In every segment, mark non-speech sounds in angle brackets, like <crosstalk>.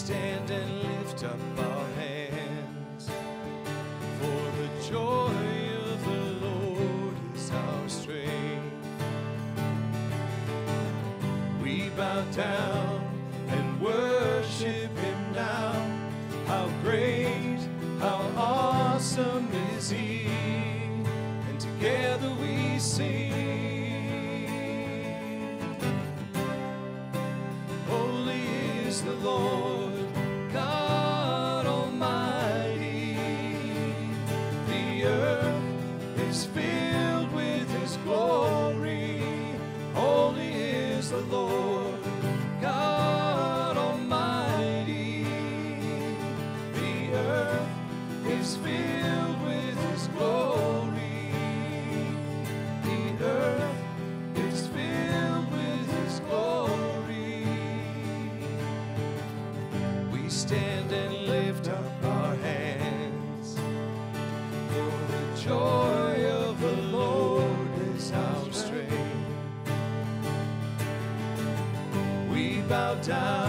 stand and lift up our hands. For the joy of the Lord is our strength. We bow down Lord We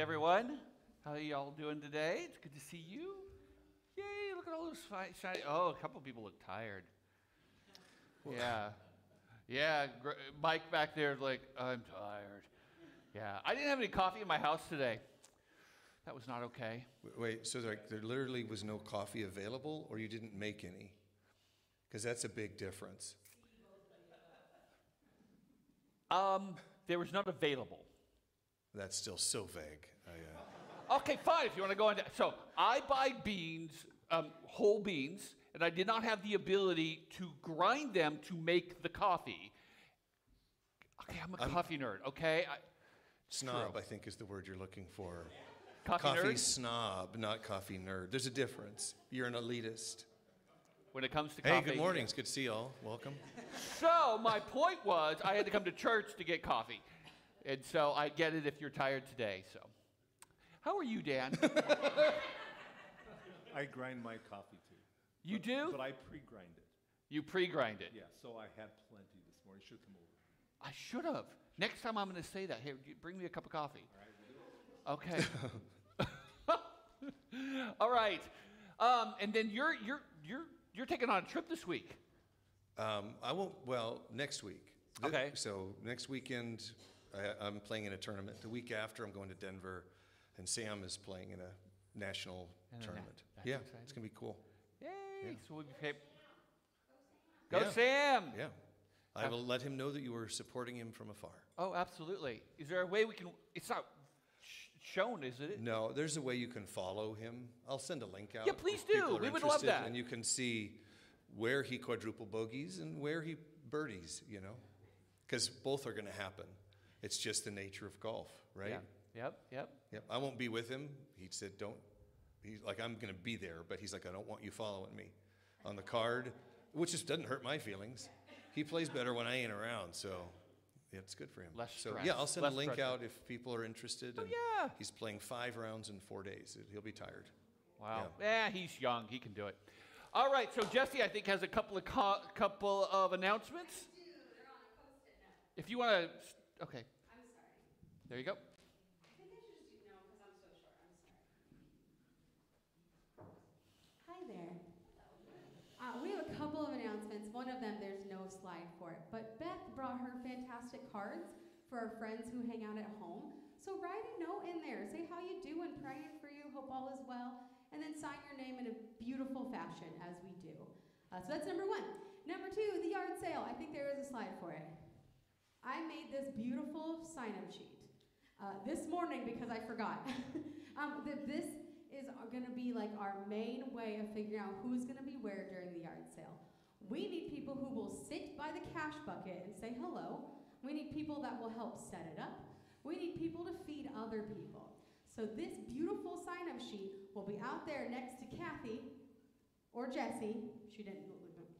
everyone. How are y'all doing today? It's good to see you. Yay, look at all those shiny. Oh, a couple people look tired. Yeah. Yeah, gr- Mike back there is like, I'm tired. Yeah, I didn't have any coffee in my house today. That was not okay. Wait, so like there literally was no coffee available, or you didn't make any? Because that's a big difference. Um, there was none available. That's still so vague. I, uh, Okay, fine. If you want to go into so, I buy beans, um, whole beans, and I did not have the ability to grind them to make the coffee. Okay, I'm a I'm- coffee nerd. Okay, I, snob, I think, is the word you're looking for. coffee, Coffee snob, not coffee nerd. There's a difference. You're an elitist. When it comes to Hey, coffee. good morning. It's good to see you all. Welcome. So my point was, I had to come to church to get coffee, and so I get it if you're tired today. So, how are you, Dan? <laughs> I grind my coffee too. You But- do? But I pre-grind it. You pre-grind it. Yeah, so I had plenty this morning. Should come over. I should have. Next time I'm going to say that. Here, bring me a cup of coffee. Okay. <laughs> All right. Um, and then you're you're you're you're taking on a trip this week. Um, I won't, well, next week. Okay. So next weekend, I, I'm playing in a tournament. The week after, I'm going to Denver, and Sam is playing in a national And that- tournament. that's Yeah, exciting. it's gonna be cool. Yay! Yeah. So we'll be pay- Go Yeah. Sam! Yeah. I will let him know that you were supporting him from afar. Oh, absolutely. Is there a way we can? It's not sh- shown, is it? No, there's a way you can follow him. I'll send a link out. Yeah, please do. We would love that. And you can see where he quadruple bogeys and where he birdies, you know? Because both are going to happen. It's just the nature of golf, right? Yeah. Yep. Yep. Yep. I won't be with him. He said, don't. He's like, I'm going to be there, but he's like, I don't want you following me on the card, which just doesn't hurt my feelings. He plays better when I ain't around, so yeah, it's good for him. Less so stress, yeah, I'll send less a link pressure. out if people are interested. Oh and yeah. He's playing five rounds in four days. He'll be tired. Wow. Yeah. Eh, he's young. He can do it. All right. So Jessy, I think has a couple of co- couple of announcements. If you want to, okay. I'm sorry. There you go. I think I should just do no because I'm so short. I'm sorry. Hi there. Uh, we have a couple of announcements. One of them, there's no slide for it, but Beth brought her fantastic cards for our friends who hang out at home. So write a note in there. Say how you do doing, praying for you, hope all is well, and then sign your name in a beautiful fashion as we do. Uh, so that's number one. Number two, the yard sale. I think there is a slide for it. I made this beautiful sign-up sheet uh, this morning because I forgot. <laughs> um, that this is going to be like our main way of figuring out who's going to be where during the yard sale. We need people who will sit by the cash bucket and say hello. We need people that will help set it up. We need people to feed other people. So this beautiful sign-up sheet will be out there next to Kathy or Jessy. She didn't.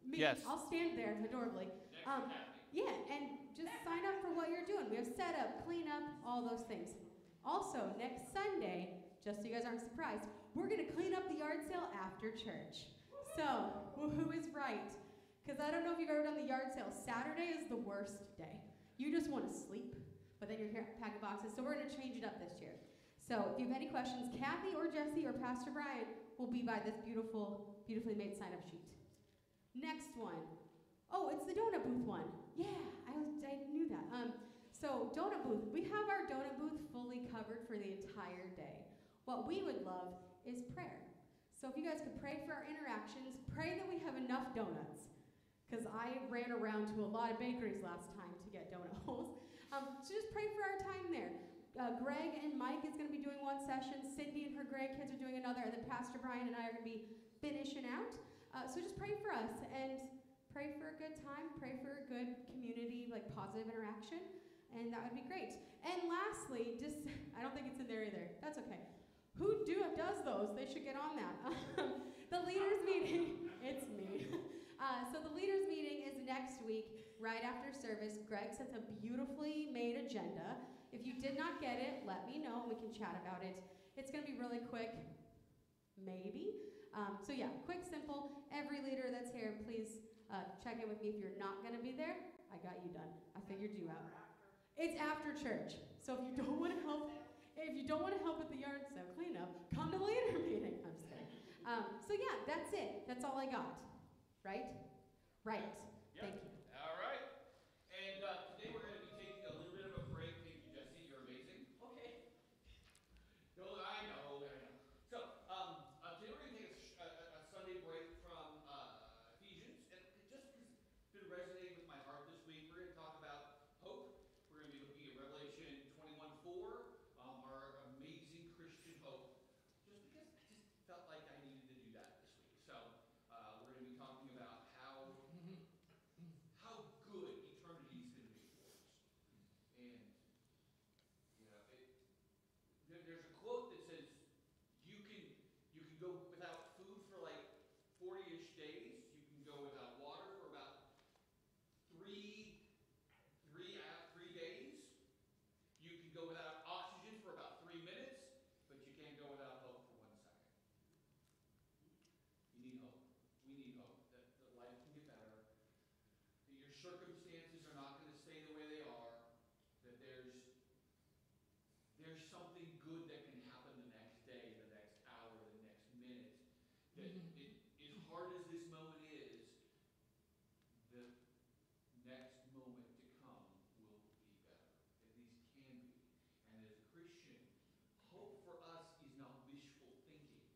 Me. Yes. I'll stand there adorably. Um, yeah, and just sign up for what you're doing. We have setup, cleanup, all those things. Also, next Sunday, just so you guys aren't surprised, we're going to clean up the yard sale after church. So, who is right? Because I don't know if you've ever done the yard sale. Saturday is the worst day. You just want to sleep, but then you're here packing boxes. So, we're going to change it up this year. So, if you have any questions, Kathy or Jessy or Pastor Brian will be by this beautiful, beautifully made sign up sheet. Next one. Oh, it's the donut booth one. Yeah, I, I knew that. Um, so, donut booth. We have our donut booth fully covered for the entire day. What we would love is prayer. So, if you guys could pray for our interactions, pray that we have enough donuts. Because I ran around to a lot of bakeries last time to get donut <laughs> holes. Um, so, just pray for our time there. Uh, Greg and Mike is going to be doing one session. Cindy and her grandkids are doing another. And then Pastor Brian and I are going to be finishing out. Uh, so, just pray for us. And pray for a good time, pray for a good community, like positive interaction, and that would be great. And lastly, just <laughs> I don't think it's in there either. That's okay. Who do does those? They should get on that. <laughs> the leaders meeting. <laughs> It's me. Uh, so the leaders meeting is next week, right after service. Greg sent a beautifully made agenda. If you did not get it, let me know. And we can chat about it. It's going to be really quick, maybe. Um, so yeah, quick, simple. Every leader that's here, please uh, check in with me if you're not going to be there. I got you done. I figured you out. It's after church. So if you don't want to help, if you don't want to help with the yard sale cleanup, come to the leader <laughs> meeting. I'm just kidding. Um, so yeah, that's it. That's all I got. Right? Right. Thank you. All right. And uh, today we're going to be taking a little bit of a break. Thank you, Jessy. You're amazing. Okay. No, I know, I know. So, um, uh, today we're going to take a, sh- a, a- a Sunday break from uh, Ephesians, and it just has been resonating with my heart this week. We're going to talk about hope. We're going to be looking at Revelation 21:4, um, our amazing Christian hope. Just because I just felt like I needed to do that this week. So, uh, we're going to be talking about how how good eternity is going to be for us, and you know it there, there's a quote that says you can you can go without food for like 40ish days you can go without water for about three three uh, three days you can go without oxygen for about three minutes but you can't go without hope for one second you need hope we need hope that, that life can get better that your circumstances are not going to stay the way they are that there's there's something good that can happen the next day, the next hour, the next minute. That it, as hard as this moment is, the next moment to come will be better. At least can be. And as a Christian, hope for us is not wishful thinking.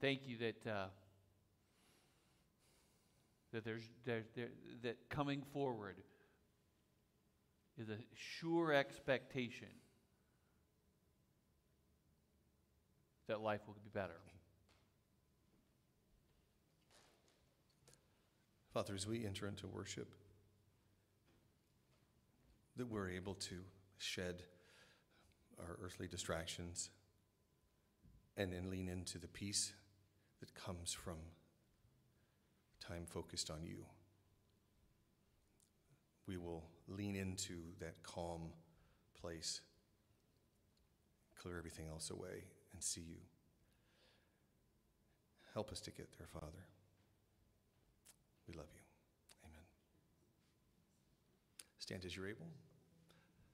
Thank you that uh, that there's there, there, that coming forward is a sure expectation that life will be better. Father, as we enter into worship, that we're able to shed our earthly distractions and then lean into the peace that comes from time focused on you. We will lean into that calm place, clear everything else away, and see you. Help us to get there, Father. We love you. Amen. Stand as you're able.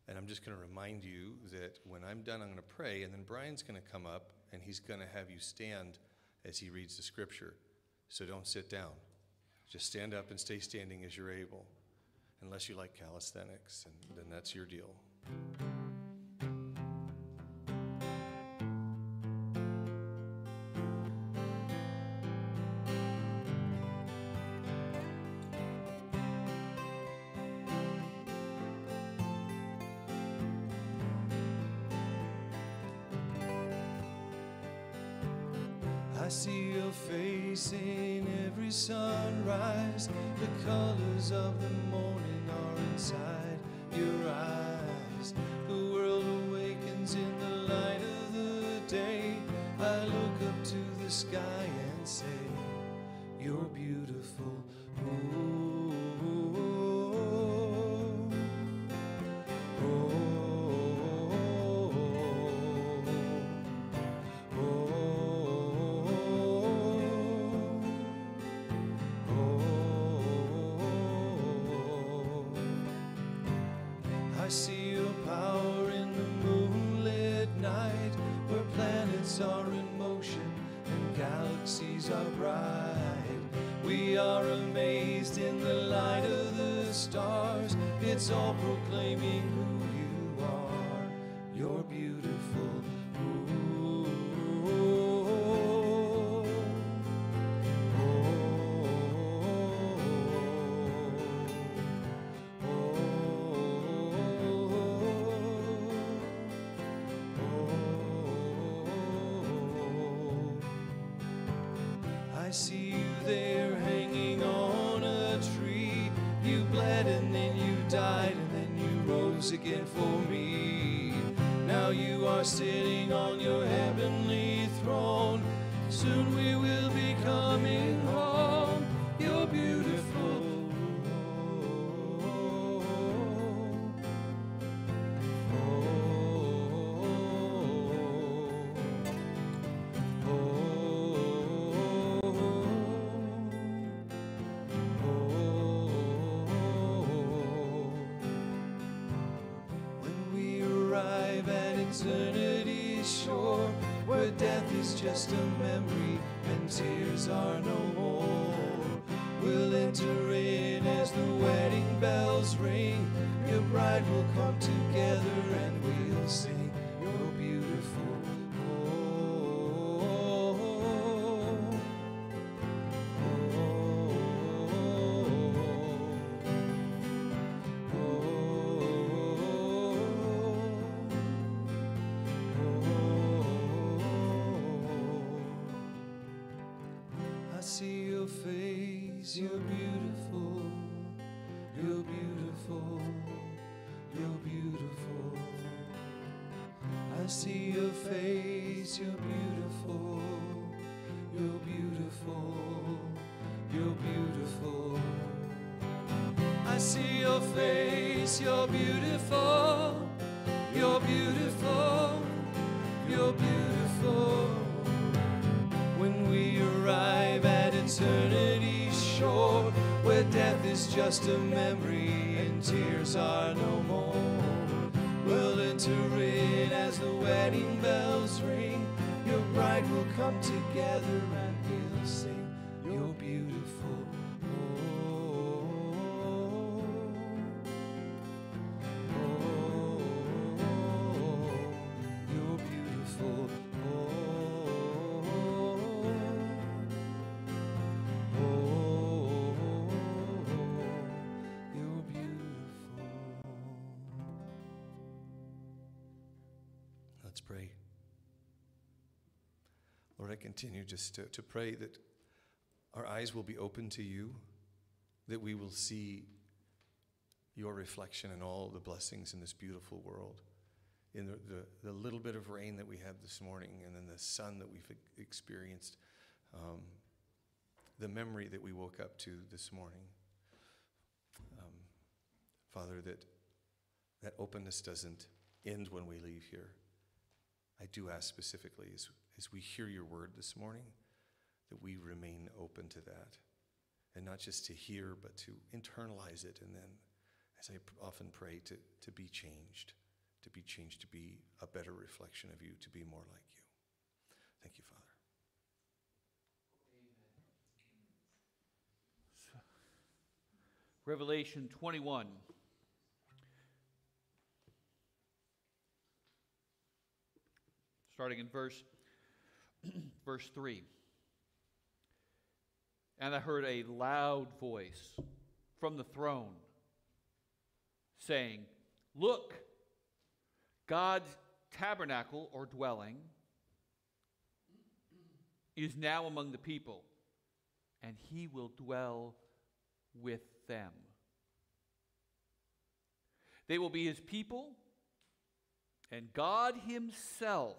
And I'm just going to remind you that when I'm done, I'm going to pray, and then Brian's going to come up and he's going to have you stand as he reads the scripture. So don't sit down. Just stand up and stay standing as you're able, unless you like calisthenics, and then that's your deal. I see your face in every sunrise. The colors of the morning are inside your eyes. The world awakens in the light of the day. I look up to the sky and say, You're beautiful. Face, you're beautiful, you're beautiful, you're beautiful. When we arrive at eternity's shore, where death is just a memory and tears are no continue just to, to pray that our eyes will be open to you, that we will see your reflection and all the blessings in this beautiful world, in the, the, the little bit of rain that we had this morning, and then the sun that we've experienced, um, the memory that we woke up to this morning. Um, Father, that that openness doesn't end when we leave here. I do ask specifically as, as we hear your word this morning that we remain open to that. And not just to hear, but to internalize it. And then, as I often pray, to, to be changed, to be changed, to be a better reflection of you, to be more like you. Thank you, Father. Revelation 21. Starting in verse verse 3. And I heard a loud voice from the throne saying, Look, God's tabernacle or dwelling is now among the people, and he will dwell with them. They will be his people, and God himself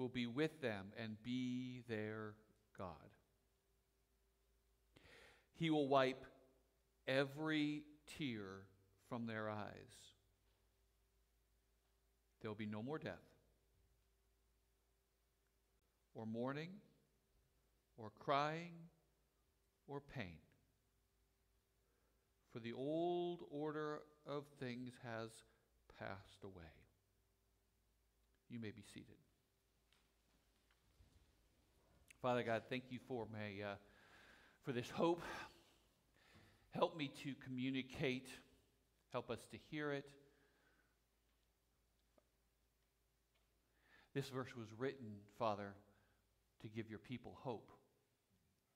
will be with them and be their God. He will wipe every tear from their eyes. There will be no more death, or mourning, or crying, or pain. For the old order of things has passed away. You may be seated. Father God, thank you for my uh, for this hope. Help me to communicate. Help us to hear it. This verse was written, Father, to give your people hope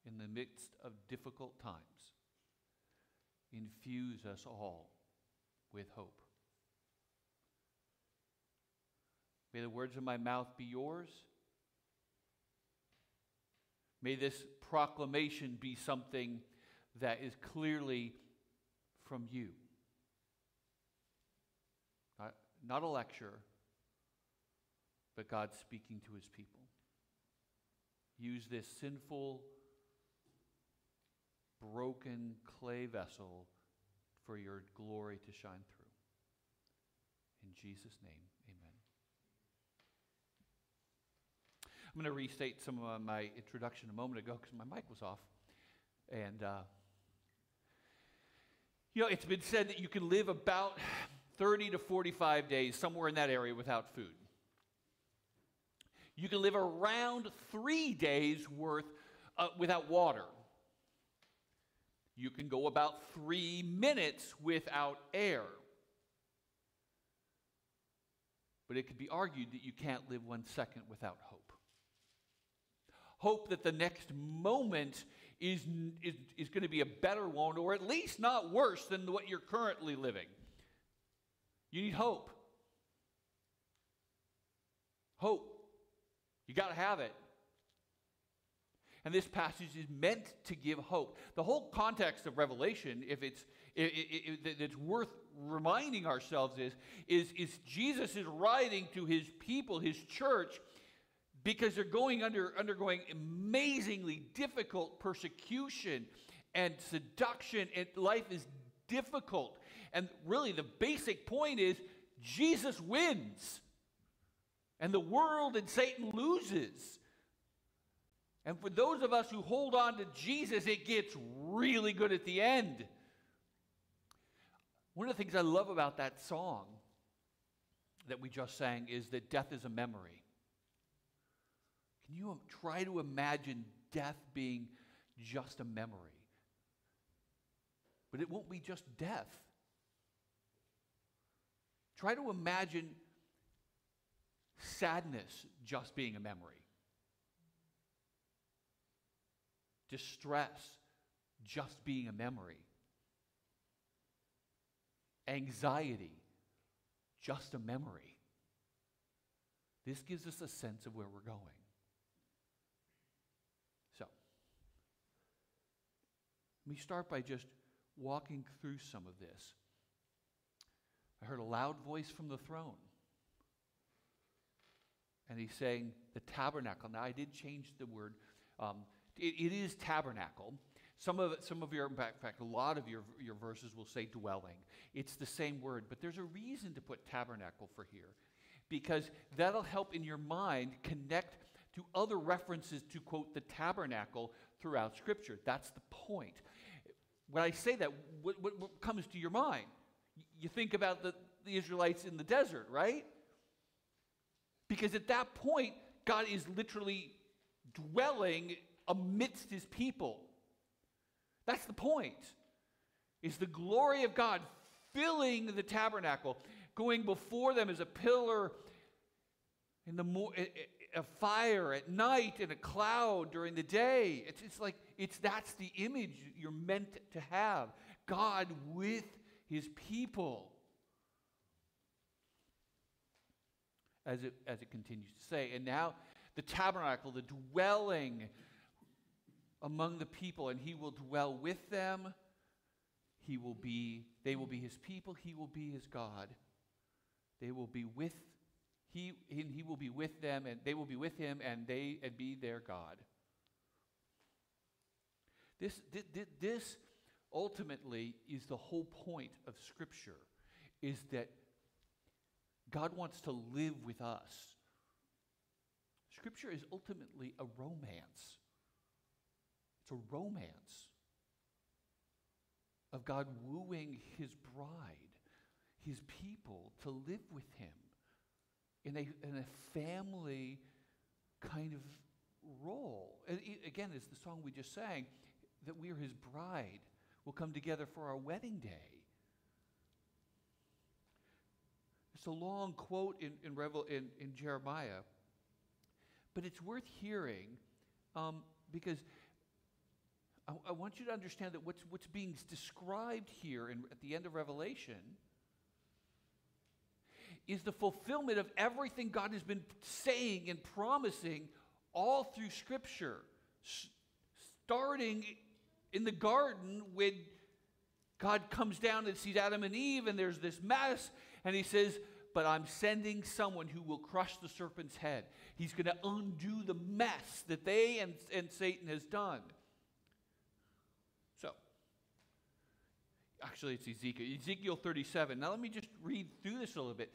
in the midst of difficult times. Infuse us all with hope. May the words of my mouth be yours. May this proclamation be something that is clearly from you. Not, not a lecture, but God speaking to his people. Use this sinful, broken clay vessel for your glory to shine through. In Jesus' name, amen. I'm going to restate some of my introduction a moment ago because my mic was off. And, uh, you know, it's been said that you can live about 30 to 45 days somewhere in that area without food. You can live around three days worth uh, without water. You can go about three minutes without air. But it could be argued that you can't live one second without hope. Hope that the next moment is, is, is going to be a better one, or at least not worse than what you're currently living. You need hope. Hope. You got to have it. And this passage is meant to give hope. The whole context of Revelation, if it's, if, it's worth reminding ourselves is, is, is Jesus is writing to his people, his church, because they're going under, undergoing amazingly difficult persecution and seduction, and life is difficult. And really, the basic point is Jesus wins, and the world and Satan loses. And for those of us who hold on to Jesus, it gets really good at the end. One of the things I love about that song that we just sang is that death is a memory. Can you try to imagine death being just a memory? But it won't be just death. Try to imagine sadness just being a memory. distress just being a memory, anxiety just a memory. This gives us a sense of where we're going. So, let me start by just walking through some of this. I heard a loud voice from the throne. And he's saying the tabernacle. Now, I did change the word. Um, it, it is tabernacle. Some of, some of your, in fact, a lot of your, your verses will say dwelling. It's the same word, but there's a reason to put tabernacle for here because that'll help in your mind connect to other references to quote the tabernacle throughout Scripture. That's the point. When I say that, what, what, what comes to your mind? You think about the, the Israelites in the desert, right? Because at that point, God is literally dwelling amidst his people. That's the point. Is the glory of God filling the tabernacle, going before them as a pillar in the mo- a fire at night and a cloud during the day. It's, it's like it's that's the image you're meant to have. God with his people. As it, as it continues to say. And now the tabernacle, the dwelling among the people, and he will dwell with them. He will be, they will be his people, he will be his God. They will be with he, he will be with them and they will be with him and they and be their God. This, this, this ultimately is the whole point of Scripture, is that God wants to live with us. Scripture is ultimately a romance. It's a romance of God wooing his bride, his people, to live with him in a, in a family kind of role. And again, it's the song we just sang that we are his bride. We'll come together for our wedding day. It's a long quote in, in, Revel, in, in Jeremiah, but it's worth hearing um, because I, I, want you to understand that what's, what's being described here in, at the end of Revelation is the fulfillment of everything God has been saying and promising all through Scripture, starting in the garden when God comes down and sees Adam and Eve, and there's this mess, and he says, But I'm sending someone who will crush the serpent's head. He's going to undo the mess that they and, and Satan has done. So, actually, it's Ezekiel. Ezekiel 37. Now, let me just read through this a little bit.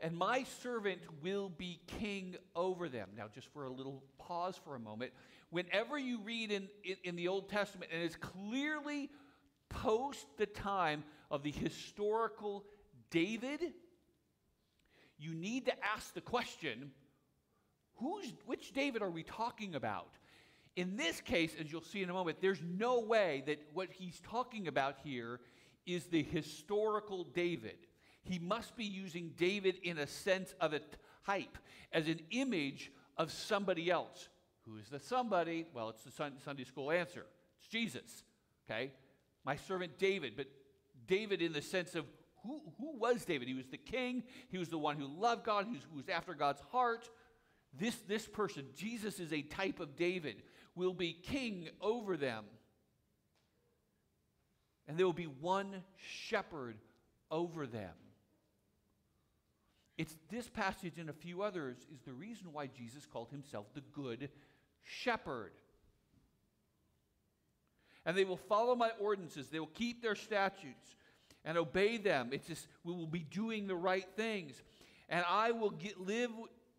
And my servant will be king over them. Now, just for a little pause for a moment. Whenever you read in, in, in the Old Testament, and it's clearly post the time of the historical David, you need to ask the question who's, which David are we talking about? In this case, as you'll see in a moment, there's no way that what he's talking about here is the historical David. He must be using David in a sense of a type, as an image of somebody else. Who is the somebody? Well, it's the Sunday school answer. It's Jesus. Okay? My servant David. But David in the sense of who, who was David? He was the king. He was the one who loved God, who was after God's heart. This, this person, Jesus is a type of David, will be king over them. And there will be one shepherd over them. It's this passage and a few others is the reason why Jesus called himself the good shepherd. And they will follow my ordinances, they will keep their statutes and obey them. It's just, we will be doing the right things. And I will get, live,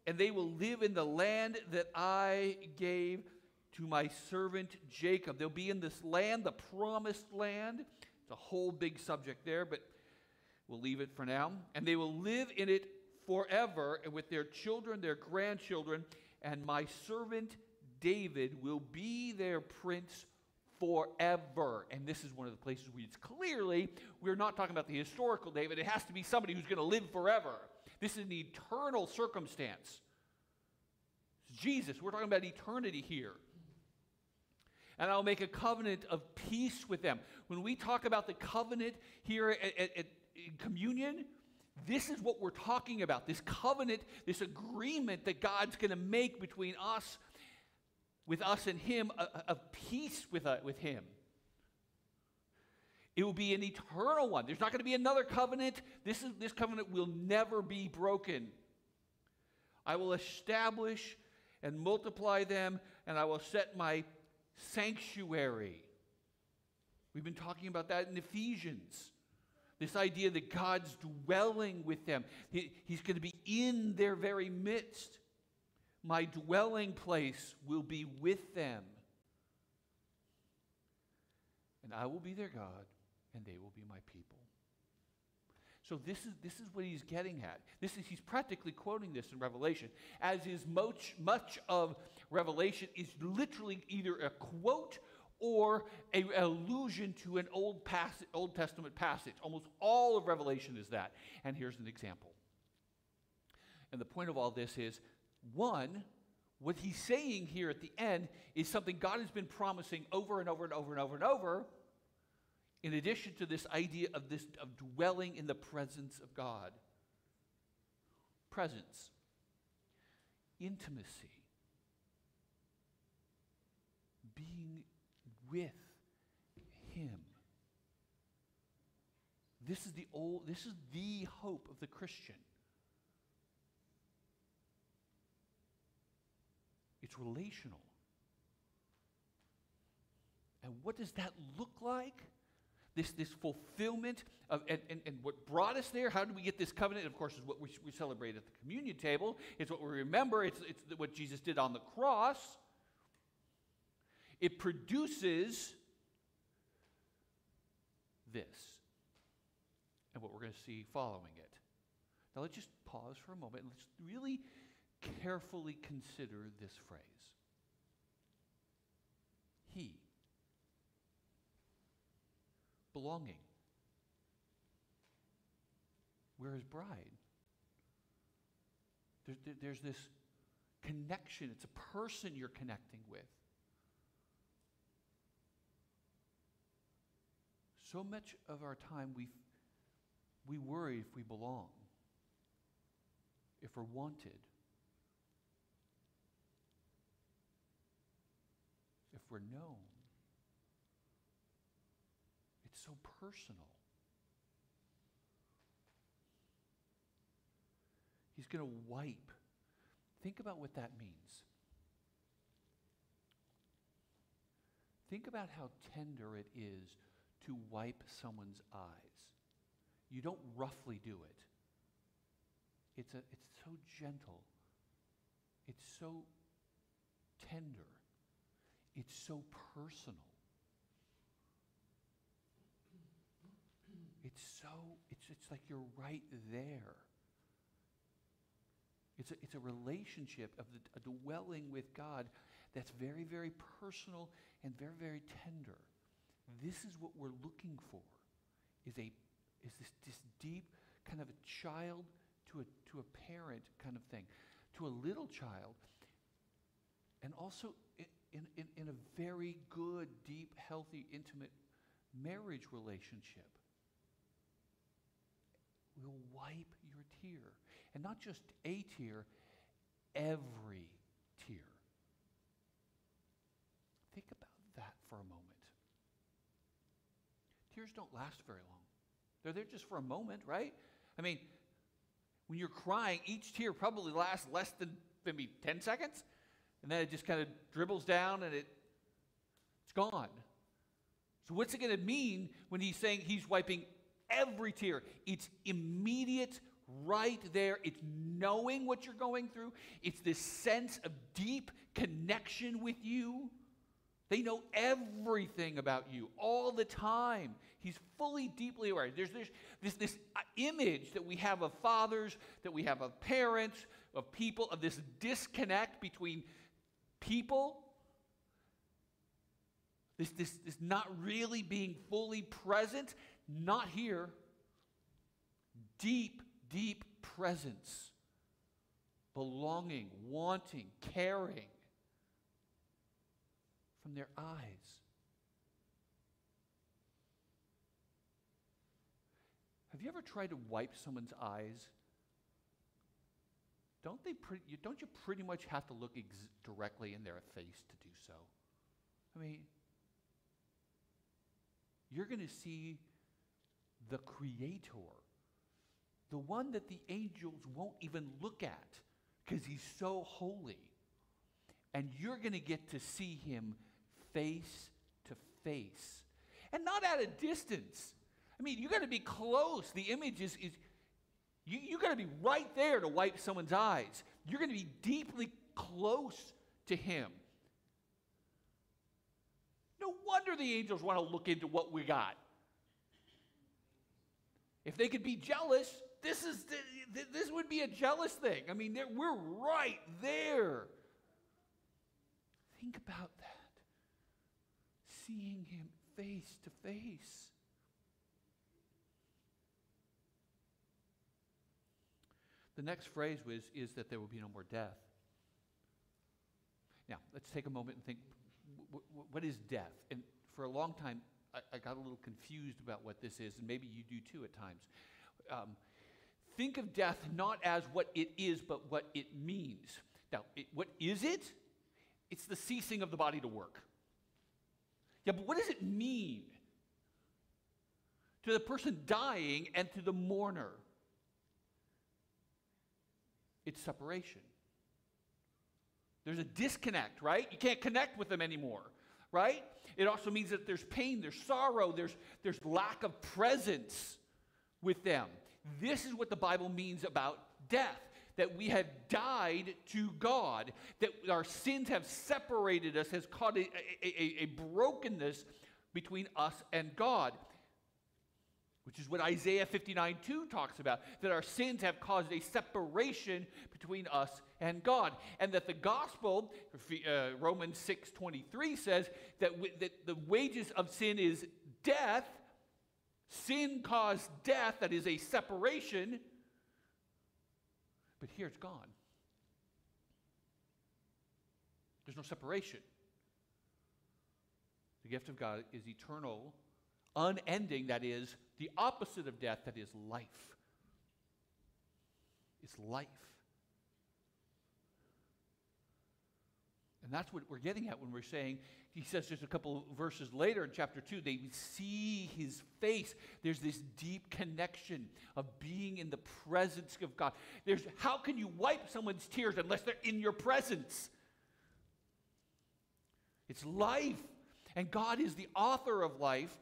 and they will live in the land that I gave to my servant Jacob. They'll be in this land, the promised land. It's a whole big subject there, but we'll leave it for now. And they will live in it forever, and with their children, their grandchildren, and my servant David will be their prince forever. And this is one of the places where it's clearly we're not talking about the historical David. It has to be somebody who's going to live forever. This is an eternal circumstance. It's Jesus. We're talking about eternity here. And I'll make a covenant of peace with them. When we talk about the covenant here at, at, at communion, This is what we're talking about this covenant, this agreement that God's going to make between us, with us and Him, a peace with, uh, with Him. It will be an eternal one. There's not going to be another covenant. This, is, this covenant will never be broken. I will establish and multiply them, and I will set my sanctuary. We've been talking about that in Ephesians. This idea that God's dwelling with them, He- He's going to be in their very midst. My dwelling place will be with them. And I will be their God, and they will be my people. So this is, this is what he's getting at. This is, he's practically quoting this in Revelation, as is much, much of Revelation is literally either a quote or a allusion to an Old, Old Testament passage. Almost all of Revelation is that. And here's an example. And the point of all this is one, what he's saying here at the end is something God has been promising over and over and over and over and over, in addition to this idea of this of dwelling in the presence of God. Presence, intimacy, being with him. This is the old this is the hope of the Christian. It's relational. And what does that look like? This, this fulfillment of, and, and, and what brought us there, how did we get this covenant? Of course, is what we, we celebrate at the communion table. It's what we remember. It's, it's what Jesus did on the cross. It produces this and what we're going to see following it. Now, let's just pause for a moment and let's really carefully consider this phrase. He. Belonging. We're his bride. There's, there- there's this connection, it's a person you're connecting with. So much of our time we, we worry if we belong, if we're wanted, if we're known. It's so personal. He's going to wipe. Think about what that means. Think about how tender it is to wipe someone's eyes. You don't roughly do it. It's, a, it's so gentle. It's so tender. It's so personal. It's so, it's, it's like you're right there. It's a, it's a relationship of the, a dwelling with God that's very, very personal and very, very tender. This is what we're looking for, is, a, is this, this deep kind of a child to a, to a parent kind of thing, to a little child, and also in, in, in a very good, deep, healthy, intimate marriage relationship. We'll wipe your tear. And not just a tear, every tear. Think about that for a moment. Tears don't last very long. They're there just for a moment, right? I mean, when you're crying, each tear probably lasts less than maybe 10 seconds, and then it just kind of dribbles down and it, it's gone. So, what's it going to mean when he's saying he's wiping every tear? It's immediate, right there. It's knowing what you're going through, it's this sense of deep connection with you. They know everything about you all the time. He's fully, deeply aware. There's, there's this, this uh, image that we have of fathers, that we have of parents, of people, of this disconnect between people this, this, this not really being fully present, not here. Deep, deep presence. Belonging, wanting, caring from their eyes. Have you ever tried to wipe someone's eyes? Don't they you, don't you pretty much have to look ex- directly in their face to do so? I mean, you're going to see the creator, the one that the angels won't even look at because he's so holy. And you're going to get to see him face to face and not at a distance. I mean, you got to be close. The image is, is you, you got to be right there to wipe someone's eyes. You're going to be deeply close to him. No wonder the angels want to look into what we got. If they could be jealous, this is this would be a jealous thing. I mean, we're right there. Think about that. Seeing him face to face. The next phrase was, is that there will be no more death. Now, let's take a moment and think what is death? And for a long time, I, I, got a little confused about what this is, and maybe you do too at times. Um, think of death not as what it is, but what it means. Now, it, what is it? It's the ceasing of the body to work. Yeah, but what does it mean to the person dying and to the mourner? It's separation. There's a disconnect, right? You can't connect with them anymore, right? It also means that there's pain, there's sorrow, there's, there's lack of presence with them. This is what the Bible means about death that we have died to God, that our sins have separated us, has caused a, a, a, brokenness between us and God which is what Isaiah 59 2 talks about, that our sins have caused a separation between us and God. And that the gospel, uh, Romans 6 23 says that, w- that the wages of sin is death. Sin caused death, that is a separation. But here it's gone. There's no separation. The gift of God is eternal, unending, that is, the opposite of death, that is life. It's life. And that's what we're getting at when we're saying, he says just a couple verses later in chapter 2, they see his face. There's this deep connection of being in the presence of God. There's how can you wipe someone's tears unless they're in your presence? It's life. And God is the author of life.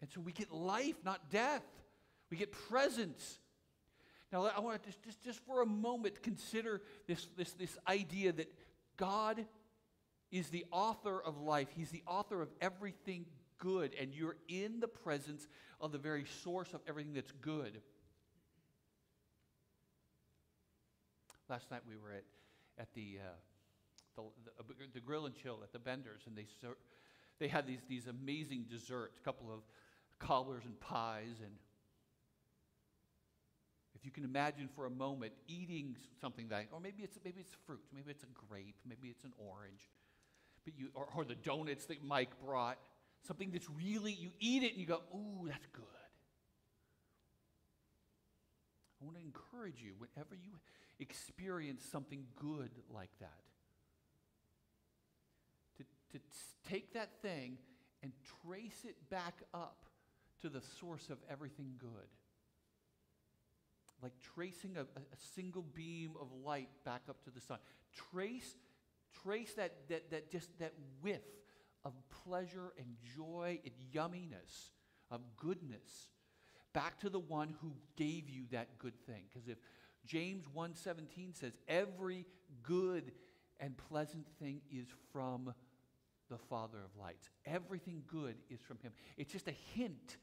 And so we get life, not death. We get presence. Now, I want to just, just, just for a moment consider this, this, this idea that God is the author of life. He's the author of everything good, and you're in the presence of the very source of everything that's good. Last night we were at, at the, uh, the, the, the, grill and chill at the Benders, and they, they had these, these amazing desserts, a couple of cobblers and pies and if you can imagine for a moment eating something like, or maybe it's maybe it's fruit, maybe it's a grape, maybe it's an orange, but you or, or the donuts that Mike brought, something that's really you eat it and you go, ooh, that's good. I want to encourage you whenever you experience something good like that, to, to take that thing and trace it back up to the source of everything good. Like tracing a, a, single beam of light back up to the sun. Trace, trace that, that, that just that whiff of pleasure and joy and yumminess, of goodness, back to the one who gave you that good thing. Because if James 1:17 says, every good and pleasant thing is from the Father of lights. Everything good is from him. It's just a hint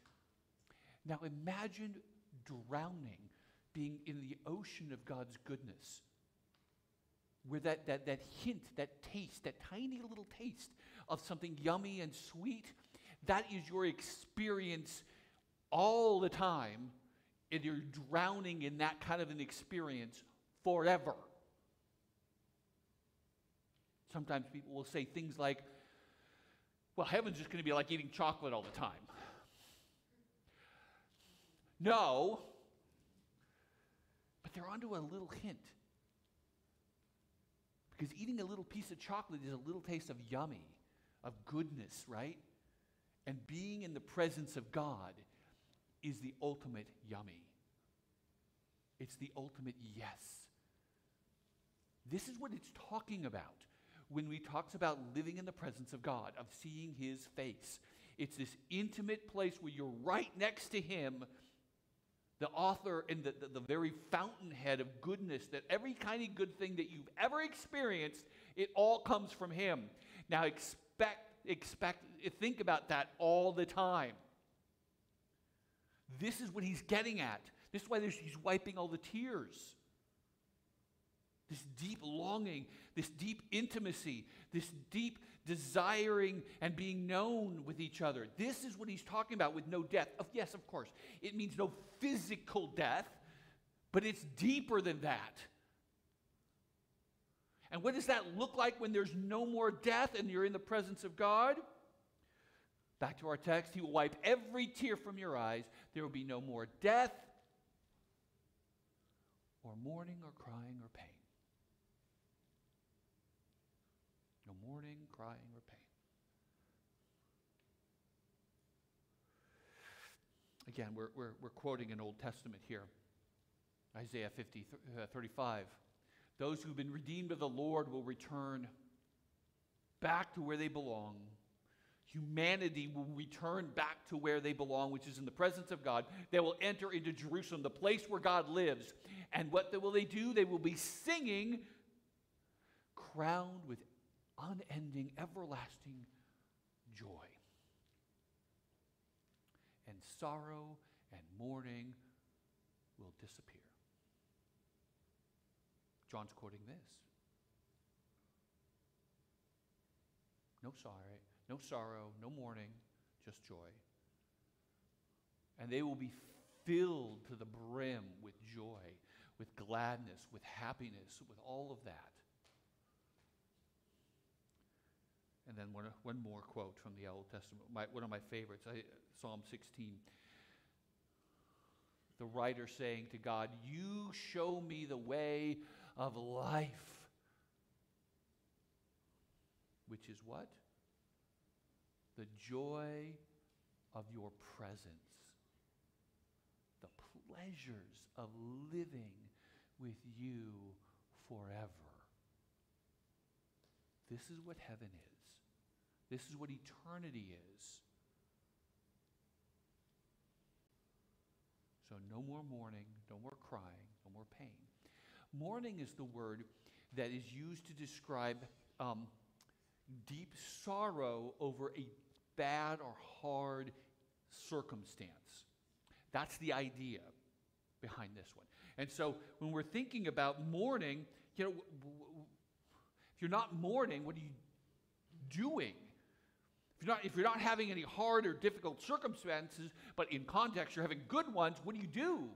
now imagine drowning, being in the ocean of God's goodness, where that, that, that hint, that taste, that tiny little taste of something yummy and sweet, that is your experience all the time, and you're drowning in that kind of an experience forever. Sometimes people will say things like, well, heaven's just going to be like eating chocolate all the time. No. But they're onto a little hint. Because eating a little piece of chocolate is a little taste of yummy, of goodness, right? And being in the presence of God is the ultimate yummy. It's the ultimate yes. This is what it's talking about when we talks about living in the presence of God, of seeing his face. It's this intimate place where you're right next to him, the author and the, the, the, very fountainhead of goodness, that every kind of good thing that you've ever experienced, it all comes from him. Now expect, expect, think about that all the time. This is what he's getting at. This is why he's wiping all the tears this deep longing, this deep intimacy, this deep desiring and being known with each other. This is what he's talking about with no death. Of, yes, of course, it means no physical death, but it's deeper than that. And what does that look like when there's no more death and you're in the presence of God? Back to our text, he will wipe every tear from your eyes. There will be no more death, or mourning, or crying, or pain. No mourning, crying, or pain. Again, we're, we're, we're quoting an Old Testament here Isaiah 50, uh, 35. Those who've been redeemed of the Lord will return back to where they belong. Humanity will return back to where they belong, which is in the presence of God. They will enter into Jerusalem, the place where God lives. And what will they do? They will be singing, crowned with unending, everlasting joy. And sorrow and mourning will disappear. John's quoting this. No sorrow, no sorrow, no mourning, just joy. And they will be filled to the brim with joy, with gladness, with happiness, with all of that. And then one, one more quote from the Old Testament, my, one of my favorites, I, Psalm 16. The writer saying to God, You show me the way of life. Which is what? The joy of your presence. The pleasures of living with you forever. This is what heaven is. This is what eternity is. So, no more mourning, no more crying, no more pain. Mourning is the word that is used to describe um, deep sorrow over a bad or hard circumstance. That's the idea behind this one. And so, when we're thinking about mourning, you know, if you're not mourning, what are you doing? If you're, not, if you're not having any hard or difficult circumstances, but in context you're having good ones, what do you do?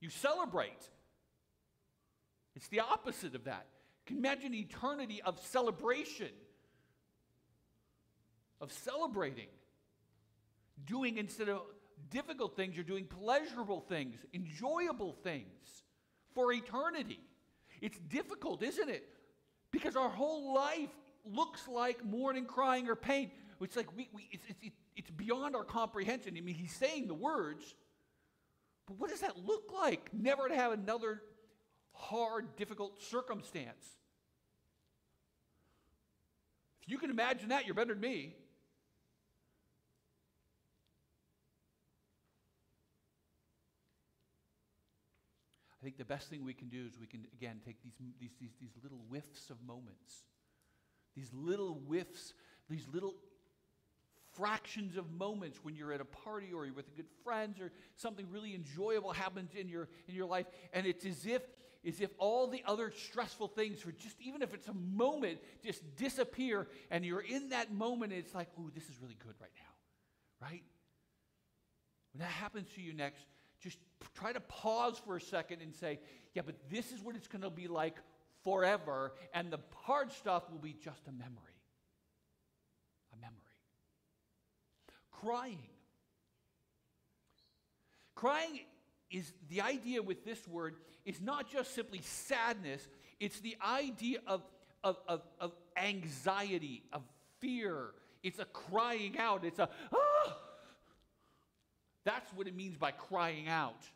You celebrate. It's the opposite of that. Can imagine eternity of celebration, of celebrating. Doing instead of difficult things, you're doing pleasurable things, enjoyable things for eternity. It's difficult, isn't it? Because our whole life looks like mourning, crying, or pain. It's like we, we it's, it's, it's beyond our comprehension. I mean, he's saying the words, but what does that look like? Never to have another hard, difficult circumstance. If you can imagine that, you're better than me. I think the best thing we can do is we can, again, take these, these, these, these little whiffs of moments these little whiffs, these little fractions of moments when you're at a party or you're with good friends or something really enjoyable happens in your in your life and it's as if as if all the other stressful things for just even if it's a moment just disappear and you're in that moment and it's like oh this is really good right now right? When that happens to you next just try to pause for a second and say yeah but this is what it's going to be like forever, and the hard stuff will be just a memory. A memory. Crying. crying is the idea with this word is not just simply sadness, it's the idea of, of, of, of anxiety, of fear. It's a crying out. It's a, ah! That's what it means by crying out.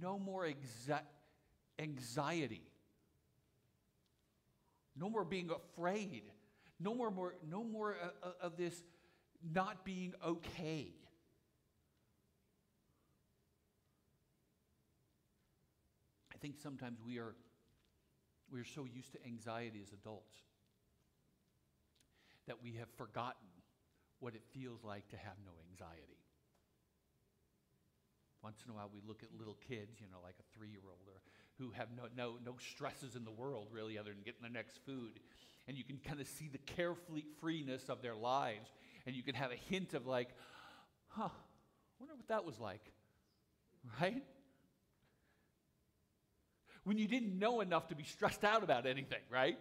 No more exa- anxiety. No more being afraid. No more, more, no more uh, uh, of this not being okay. I think sometimes we are we are so used to anxiety as adults that we have forgotten what it feels like to have no anxiety. Once in a while, we look at little kids, you know, like a three year old, or who have no, no, no stresses in the world, really, other than getting the next food. And you can kind of see the carefree freeness of their lives. And you can have a hint of, like, huh, wonder what that was like. Right? When you didn't know enough to be stressed out about anything, right?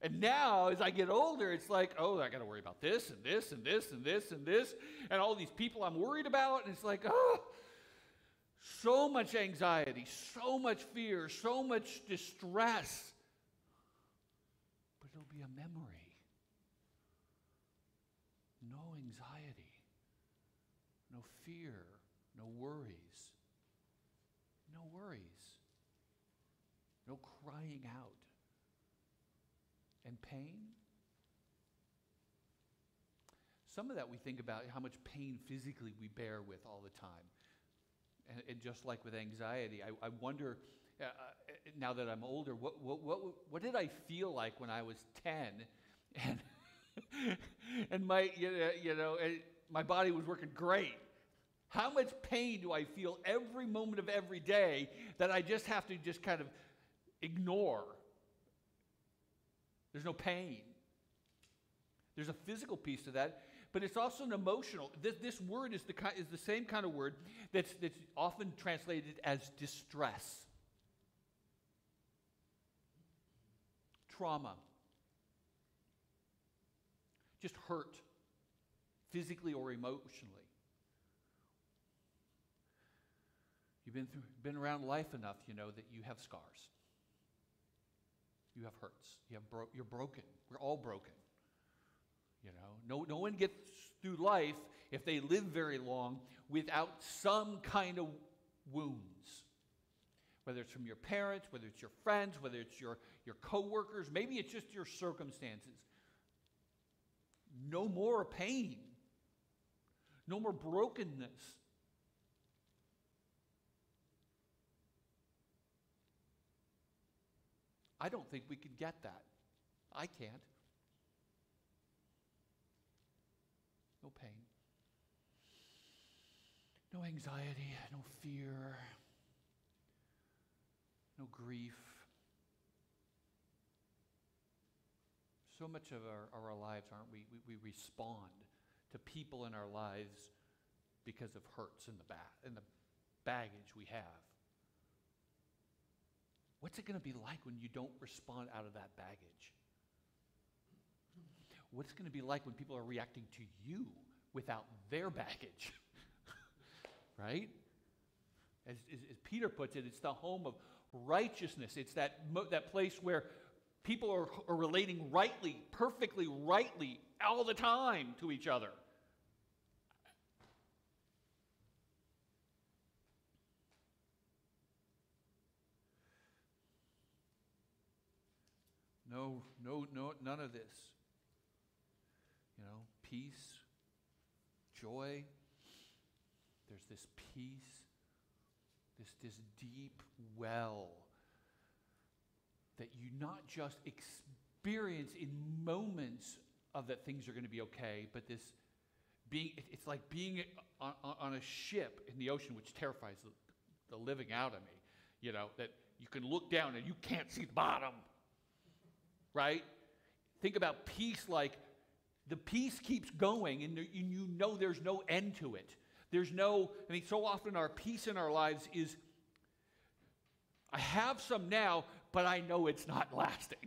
And now, as I get older, it's like, oh, I got to worry about this and this and this and this and this and all these people I'm worried about. And it's like, oh, so much anxiety, so much fear, so much distress. But it'll be a memory. No anxiety, no fear, no worries. No worries. No crying out and pain. Some of that we think about how much pain physically we bear with all the time. And, and just like with anxiety, I, I wonder, uh, uh now that I'm older, what, what, what, what did I feel like when I was 10 and, <laughs> and my, you know, you know, my body was working great? How much pain do I feel every moment of every day that I just have to just kind of ignore? There's no pain. There's a physical piece to that, but it's also an emotional. This, this word is the, is the same kind of word that's, that's often translated as distress, trauma, just hurt, physically or emotionally. You've been, through, been around life enough, you know, that you have scars. You have hurts. You have bro- you're broken. We're all broken. You know, no, no one gets through life if they live very long without some kind of wounds. Whether it's from your parents, whether it's your friends, whether it's your, your coworkers, maybe it's just your circumstances. No more pain. No more brokenness. I don't think we could get that. I can't. No pain, no anxiety, no fear, no grief. So much of our, our lives, aren't we? we? We respond to people in our lives because of hurts in the, ba- in the baggage we have. What's it going to be like when you don't respond out of that baggage? What's going to be like when people are reacting to you without their baggage? <laughs> right? As, as, as, Peter puts it, it's the home of righteousness. It's that, that place where people are, are relating rightly, perfectly rightly, all the time to each other. No, no, no, none of this. You know, peace, joy. There's this peace, this, this deep well that you not just experience in moments of that things are going to be okay, but this being, it's like being on, on a ship in the ocean, which terrifies the, the living out of me. You know, that you can look down and you can't see the bottom right? Think about peace like the peace keeps going and you know there's no end to it. There's no, I mean, so often our peace in our lives is I have some now, but I know it's not <laughs> lasting,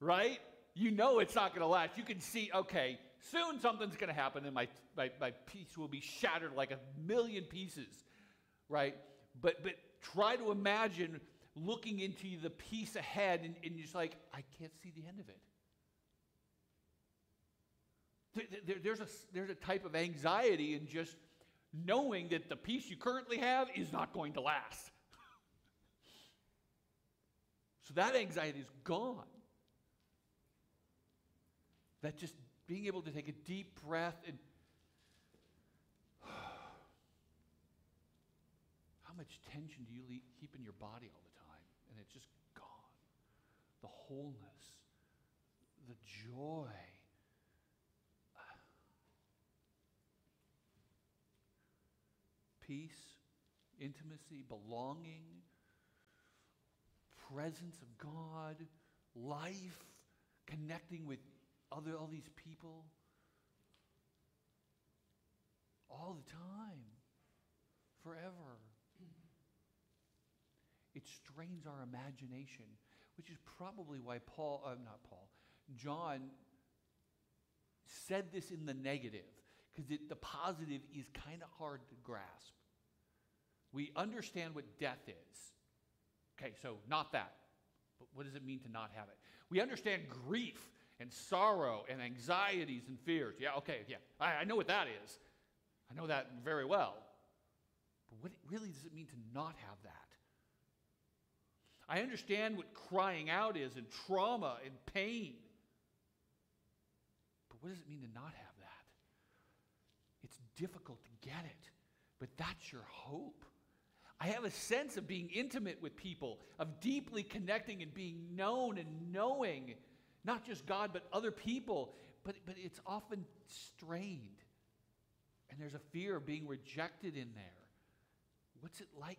right? You know it's not going to last. You can see, okay, soon something's going to happen and my, my, my peace will be shattered like a million pieces, right? But, but try to imagine looking into the peace ahead and, and you're just like, I can't see the end of it. There- there- there's, a, there's a type of anxiety in just knowing that the peace you currently have is not going to last. <laughs> so that anxiety is gone. That just being able to take a deep breath and <sighs> how much tension do you keep in your body all the time? And it's just gone. The wholeness, the joy. Peace, intimacy, belonging, presence of God, life, connecting with other all these people all the time, forever. It strains our imagination, which is probably why Paul, uh, not Paul, John said this in the negative, because the positive is kind of hard to grasp. We understand what death is. Okay, so not that. But what does it mean to not have it? We understand grief and sorrow and anxieties and fears. Yeah, okay, yeah. I, I know what that is. I know that very well. But what really does it mean to not have that? I understand what crying out is and trauma and pain. But what does it mean to not have that? It's difficult to get it, but that's your hope. I have a sense of being intimate with people, of deeply connecting and being known and knowing not just God, but other people. But, but it's often strained. And there's a fear of being rejected in there. What's it like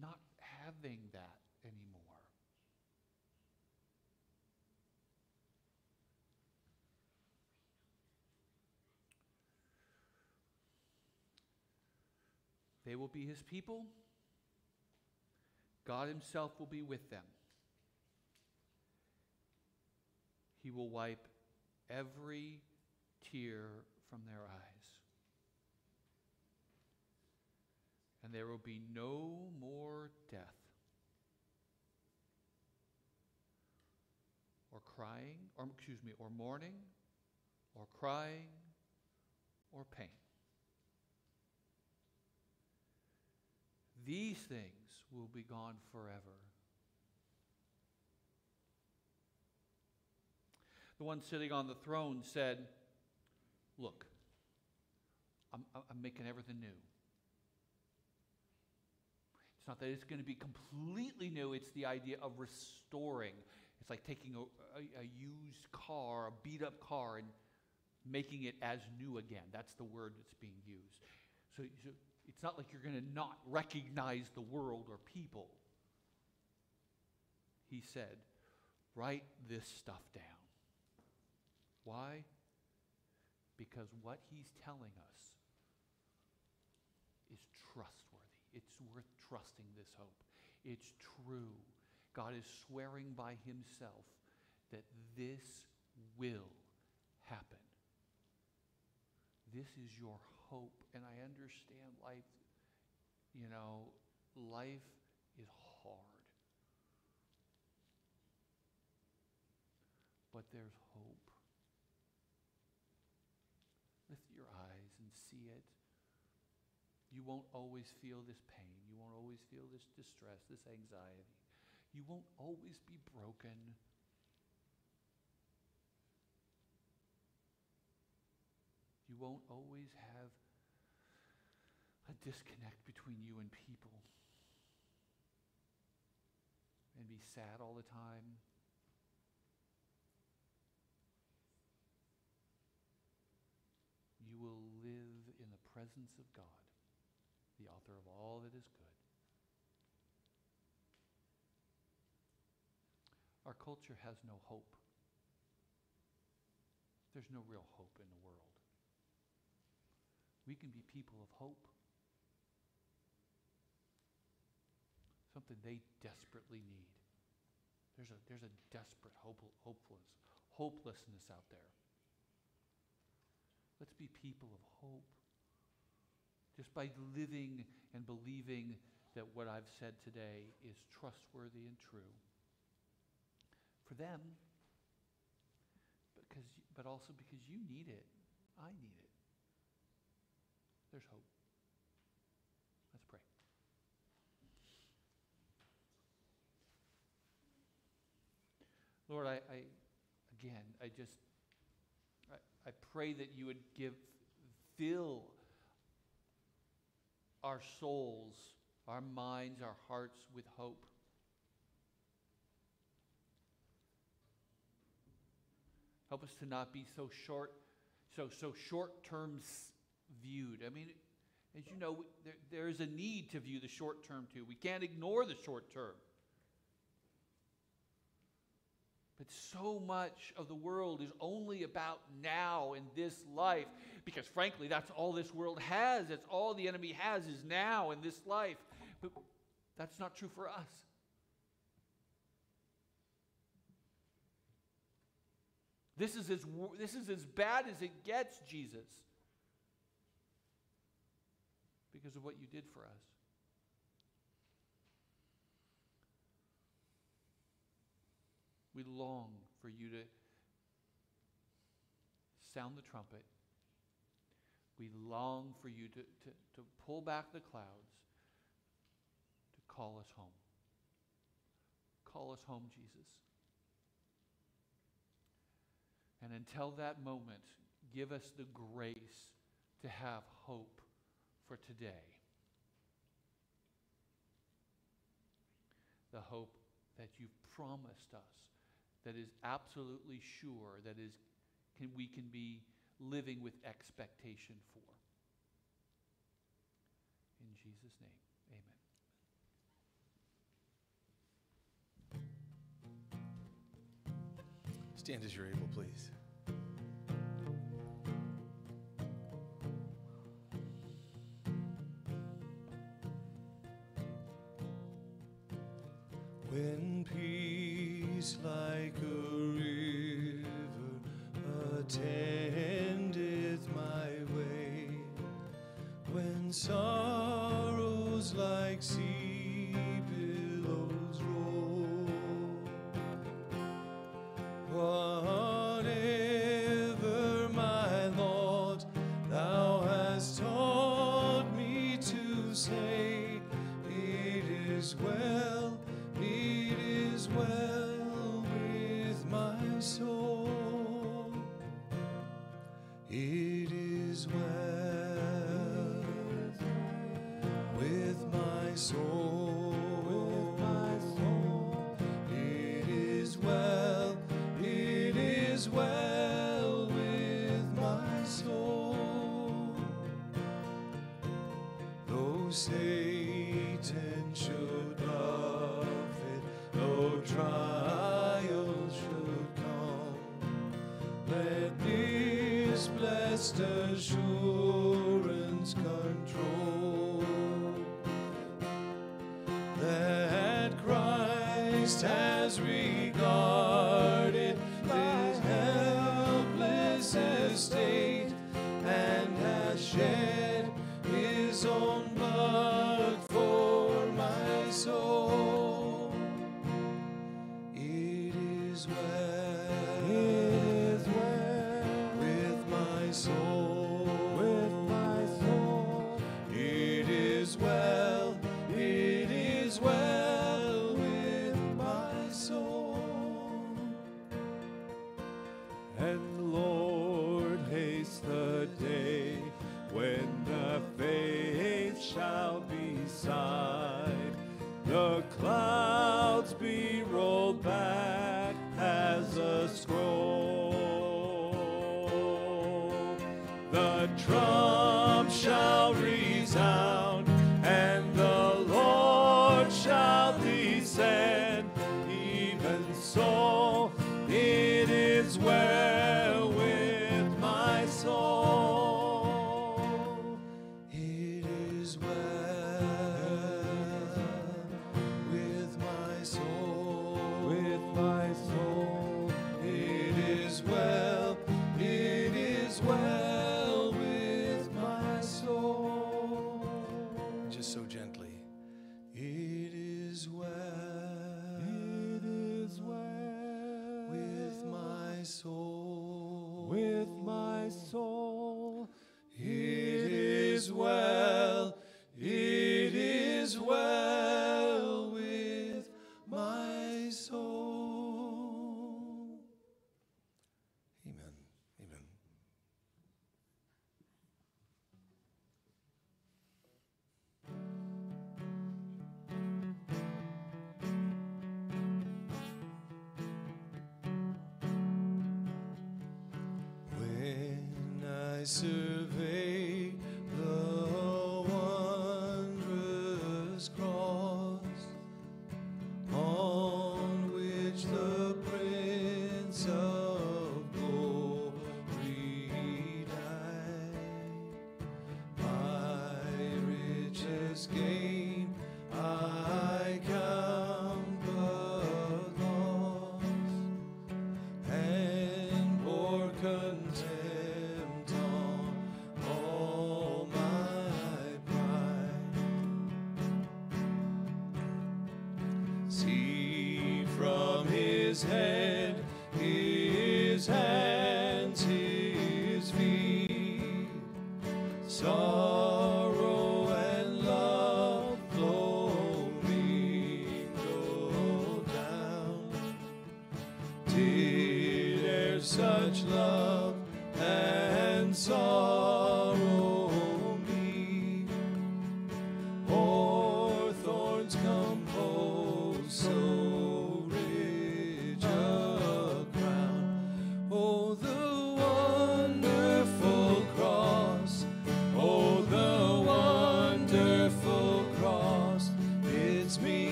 not having that anymore? They will be his people. God himself will be with them. He will wipe every tear from their eyes. And there will be no more death, or crying, or excuse me, or mourning, or crying, or pain. These things will be gone forever. The one sitting on the throne said, Look, I'm, I'm making everything new. It's not that it's going to be completely new, it's the idea of restoring. It's like taking a, a, a used car, a beat up car, and making it as new again. That's the word that's being used. So, so it's not like you're going to not recognize the world or people. He said, Write this stuff down. Why? Because what he's telling us is trustworthy. It's worth trusting this hope. It's true. God is swearing by himself that this will happen. This is your hope. And I understand life, you know, life is hard. But there's hope. Lift your eyes and see it. You won't always feel this pain. You won't always feel this distress, this anxiety. You won't always be broken. You won't always have a disconnect between you and people and be sad all the time. You will live in the presence of God, the author of all that is good. Our culture has no hope. There's no real hope in the world. We can be people of hope. Something they desperately need. There's a, there's a desperate hope, hopelessness out there. Let's be people of hope. Just by living and believing that what I've said today is trustworthy and true. For them, because, but also because you need it. I need it. There's hope. Let's pray. Lord, I, I again, I just, I, I pray that you would give, fill our souls, our minds, our hearts with hope. Help us to not be so short, so so short-term viewed. I mean, as you know, there, there is a need to view the short term too. We can't ignore the short term. But so much of the world is only about now in this life because, frankly, that's all this world has. That's all the enemy has is now in this life. But that's not true for us. This is as, this is as bad as it gets, Jesus, because of what you did for us. We long for you to sound the trumpet. We long for you to, to, to pull back the clouds, to call us home. Call us home, Jesus. And until that moment, give us the grace to have hope for today. The hope that you've promised us, that is absolutely sure, that is, can, we can be living with expectation for. In Jesus' name, amen. Stand as you're able, please. When peace like a river attendeth Satan should buffet, though trials should come, let this blessed assurance control that Christ has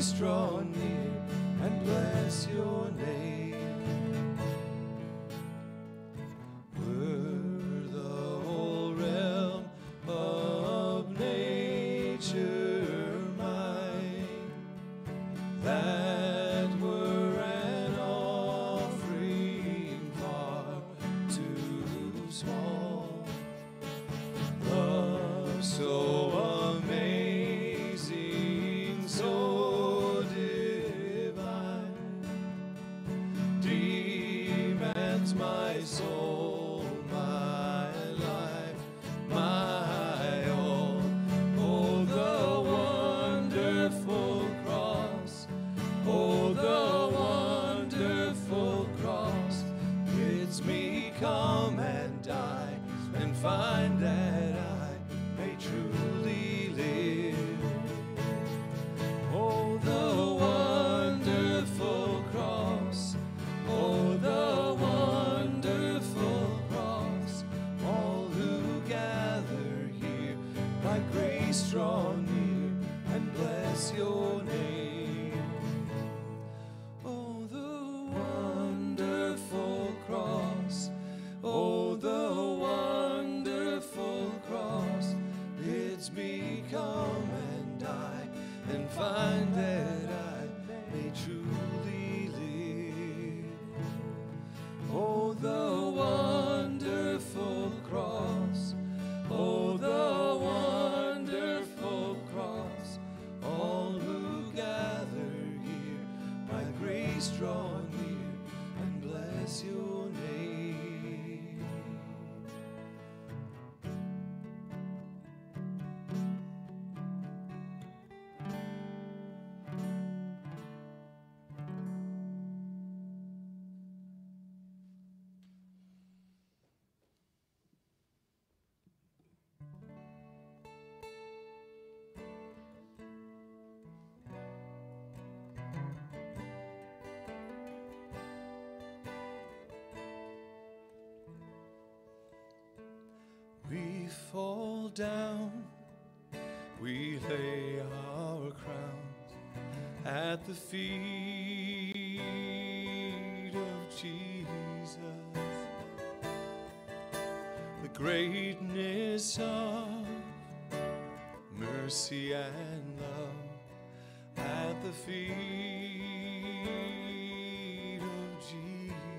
strong. we fall down, we lay our crowns at the feet of Jesus. The greatness of mercy and love at the feet of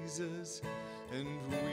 Jesus, and we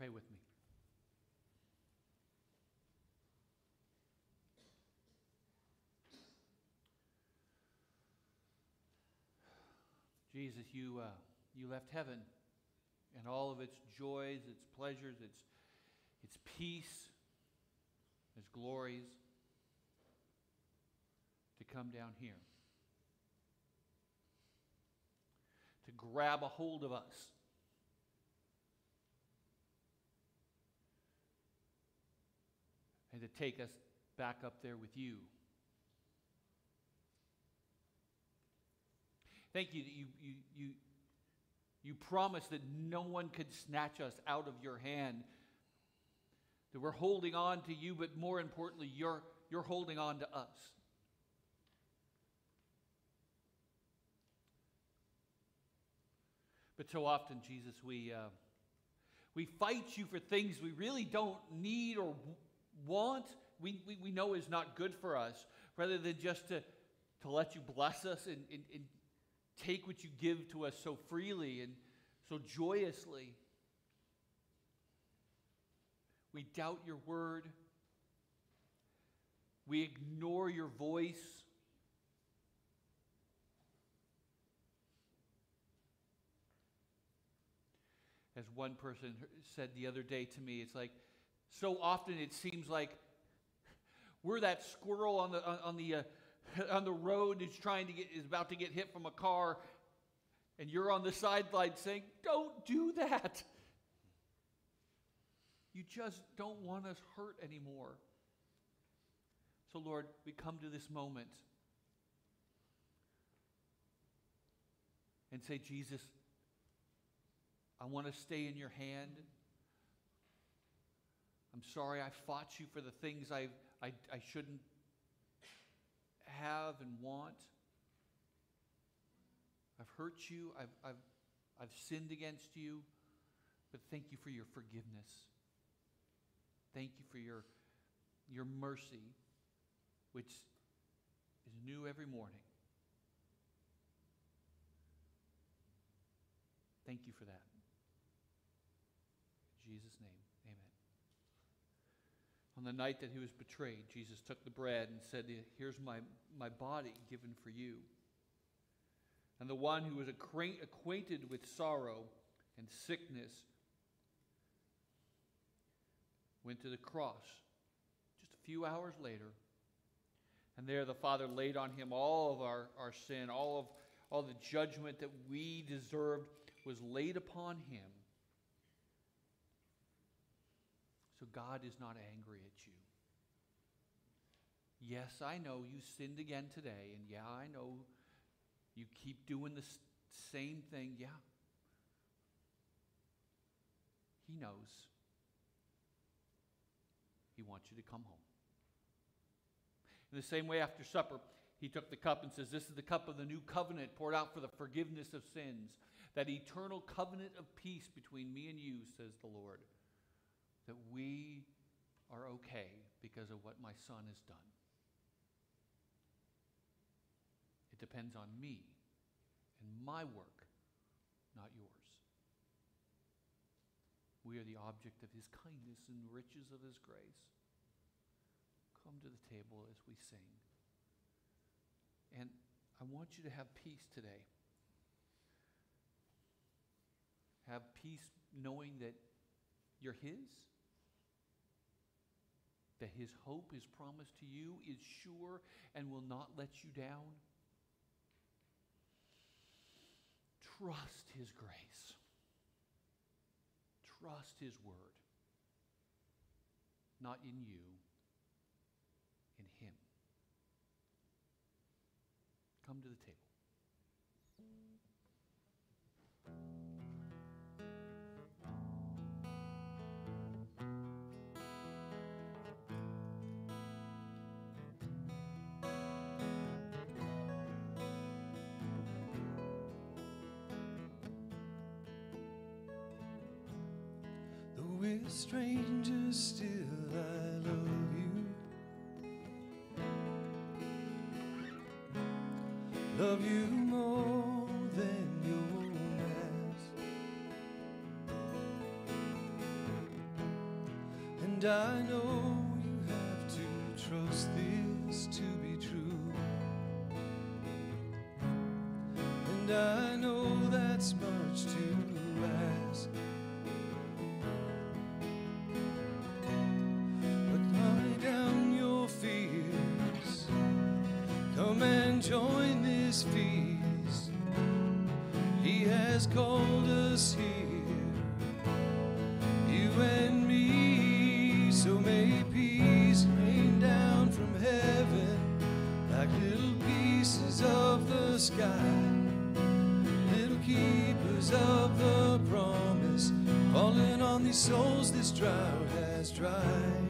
Pray with me. Jesus, you, uh, you left heaven and all of its joys, its pleasures, its, its peace, its glories to come down here, to grab a hold of us. And to take us back up there with you. Thank you that you, you, you, you promised that no one could snatch us out of your hand. That we're holding on to you, but more importantly, you're, you're holding on to us. But so often, Jesus, we, uh, we fight you for things we really don't need or want, we, we, we know is not good for us, rather than just to, to let you bless us and, and, and take what you give to us so freely and so joyously. We doubt your word. We ignore your voice. As one person said the other day to me, it's like so often it seems like we're that squirrel on the on, the uh, <laughs> on the road is trying to get is about to get hit from a car, and you're on the sideline saying, "Don't do that." You just don't want us hurt anymore. So, Lord, we come to this moment and say, Jesus, I want to stay in your hand. I'm sorry I fought you for the things I, I, I shouldn't have and want. I've hurt you, I've, I've, I've sinned against you, but thank you for your forgiveness. Thank you for your, your mercy, which is new every morning. Thank you for that. In Jesus' name. On the night that he was betrayed, Jesus took the bread and said, Here's my, my body given for you. And the one who was acquaint- acquainted with sorrow and sickness went to the cross just a few hours later. And there the Father laid on him all of our, our sin, all of all the judgment that we deserved was laid upon him. So God is not angry at you. Yes, I know you sinned again today, and yeah, I know you keep doing the same thing. Yeah. He knows. He wants you to come home. In the same way, after supper, he took the cup and says, This is the cup of the new covenant poured out for the forgiveness of sins. That eternal covenant of peace between me and you, says the Lord. That we are okay because of what my son has done. It depends on me and my work, not yours. We are the object of his kindness and riches of his grace. Come to the table as we sing. And I want you to have peace today. Have peace knowing that you're his, that his hope, his promise to you is sure and will not let you down. Trust his grace. Trust his word. Not in you, in him. Come to the table. We're strangers, still I love you. Love you more than your mask. And I know you have to trust this to be true. And I join this feast. He has called us here, you and me. So may peace rain down from heaven like little pieces of the sky little keepers of the promise, falling on these souls this drought has dried.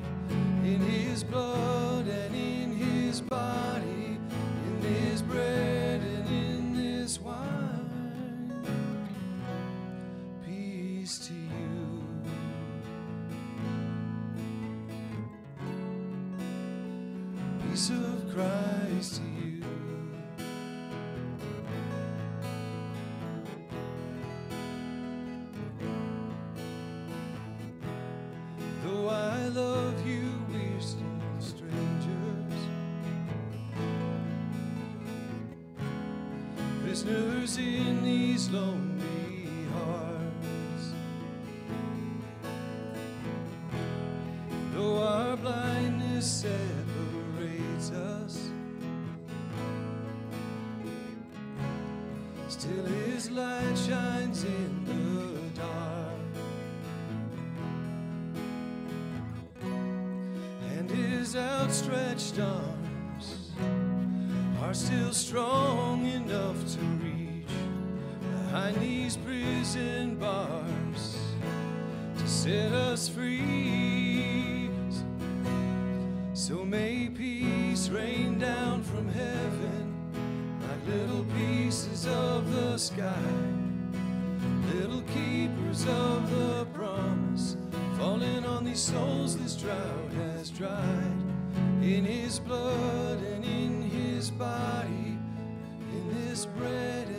Prisoners in these lonely are still strong enough to reach behind these prison bars to set us free. So may peace rain down from heaven like little pieces of the sky little keepers of the promise, falling on these souls this drought has dried. In his blood body, in this bread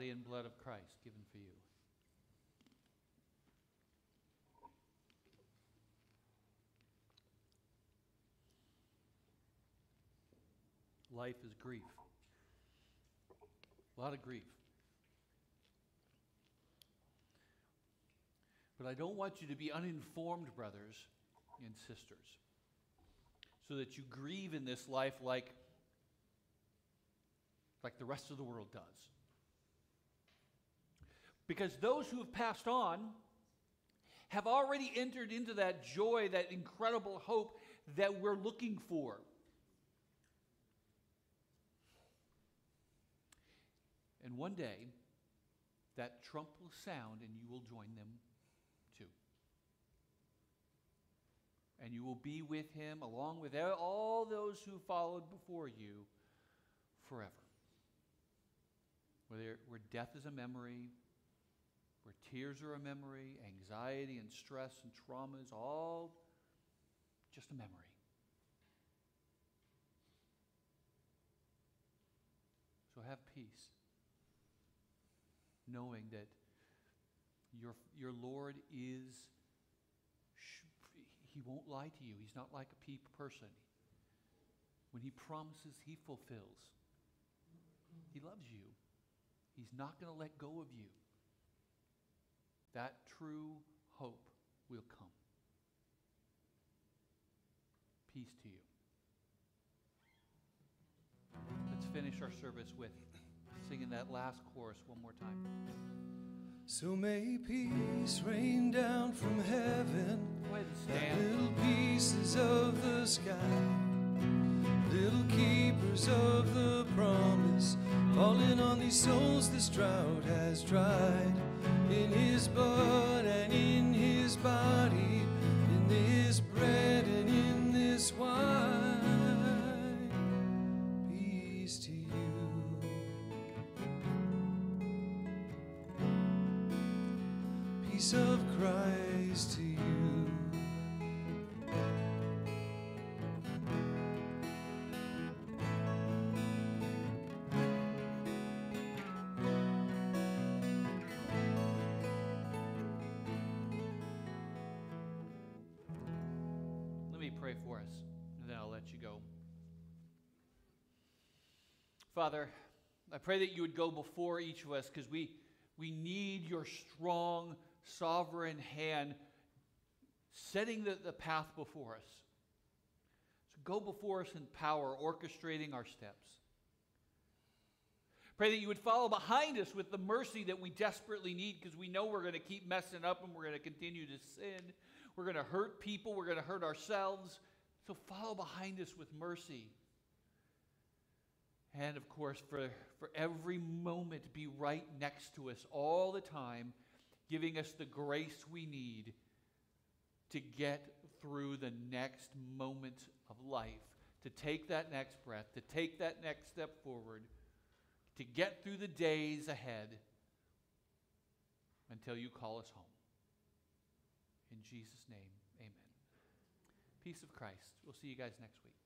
body and blood of Christ given for you. Life is grief. a lot of grief. But I don't want you to be uninformed, brothers and sisters, so that you grieve in this life like, like the rest of the world does. Because those who have passed on have already entered into that joy, that incredible hope that we're looking for. And one day, that trump will sound and you will join them too. And you will be with him along with all those who followed before you forever. Where, where death is a memory, where tears are a memory, anxiety and stress and trauma is all just a memory. So have peace, knowing that your, your Lord is, he won't lie to you. He's not like a peep person. When he promises, he fulfills. He loves you. He's not going to let go of you that true hope will come. Peace to you. Let's finish our service with singing that last chorus one more time. So may peace rain down from heaven, Go ahead and like little pieces of the sky, little keepers of the promise, falling on these souls this drought has dried. In his blood and in his body, in this bread and in this wine, Father, I pray that you would go before each of us because we, we need your strong, sovereign hand setting the, the path before us. So go before us in power, orchestrating our steps. Pray that you would follow behind us with the mercy that we desperately need because we know we're going to keep messing up and we're going to continue to sin. We're going to hurt people. We're going to hurt ourselves. So follow behind us with mercy. And of course, for, for every moment, be right next to us all the time, giving us the grace we need to get through the next moment of life, to take that next breath, to take that next step forward, to get through the days ahead until you call us home. In Jesus' name, amen. Peace of Christ. We'll see you guys next week.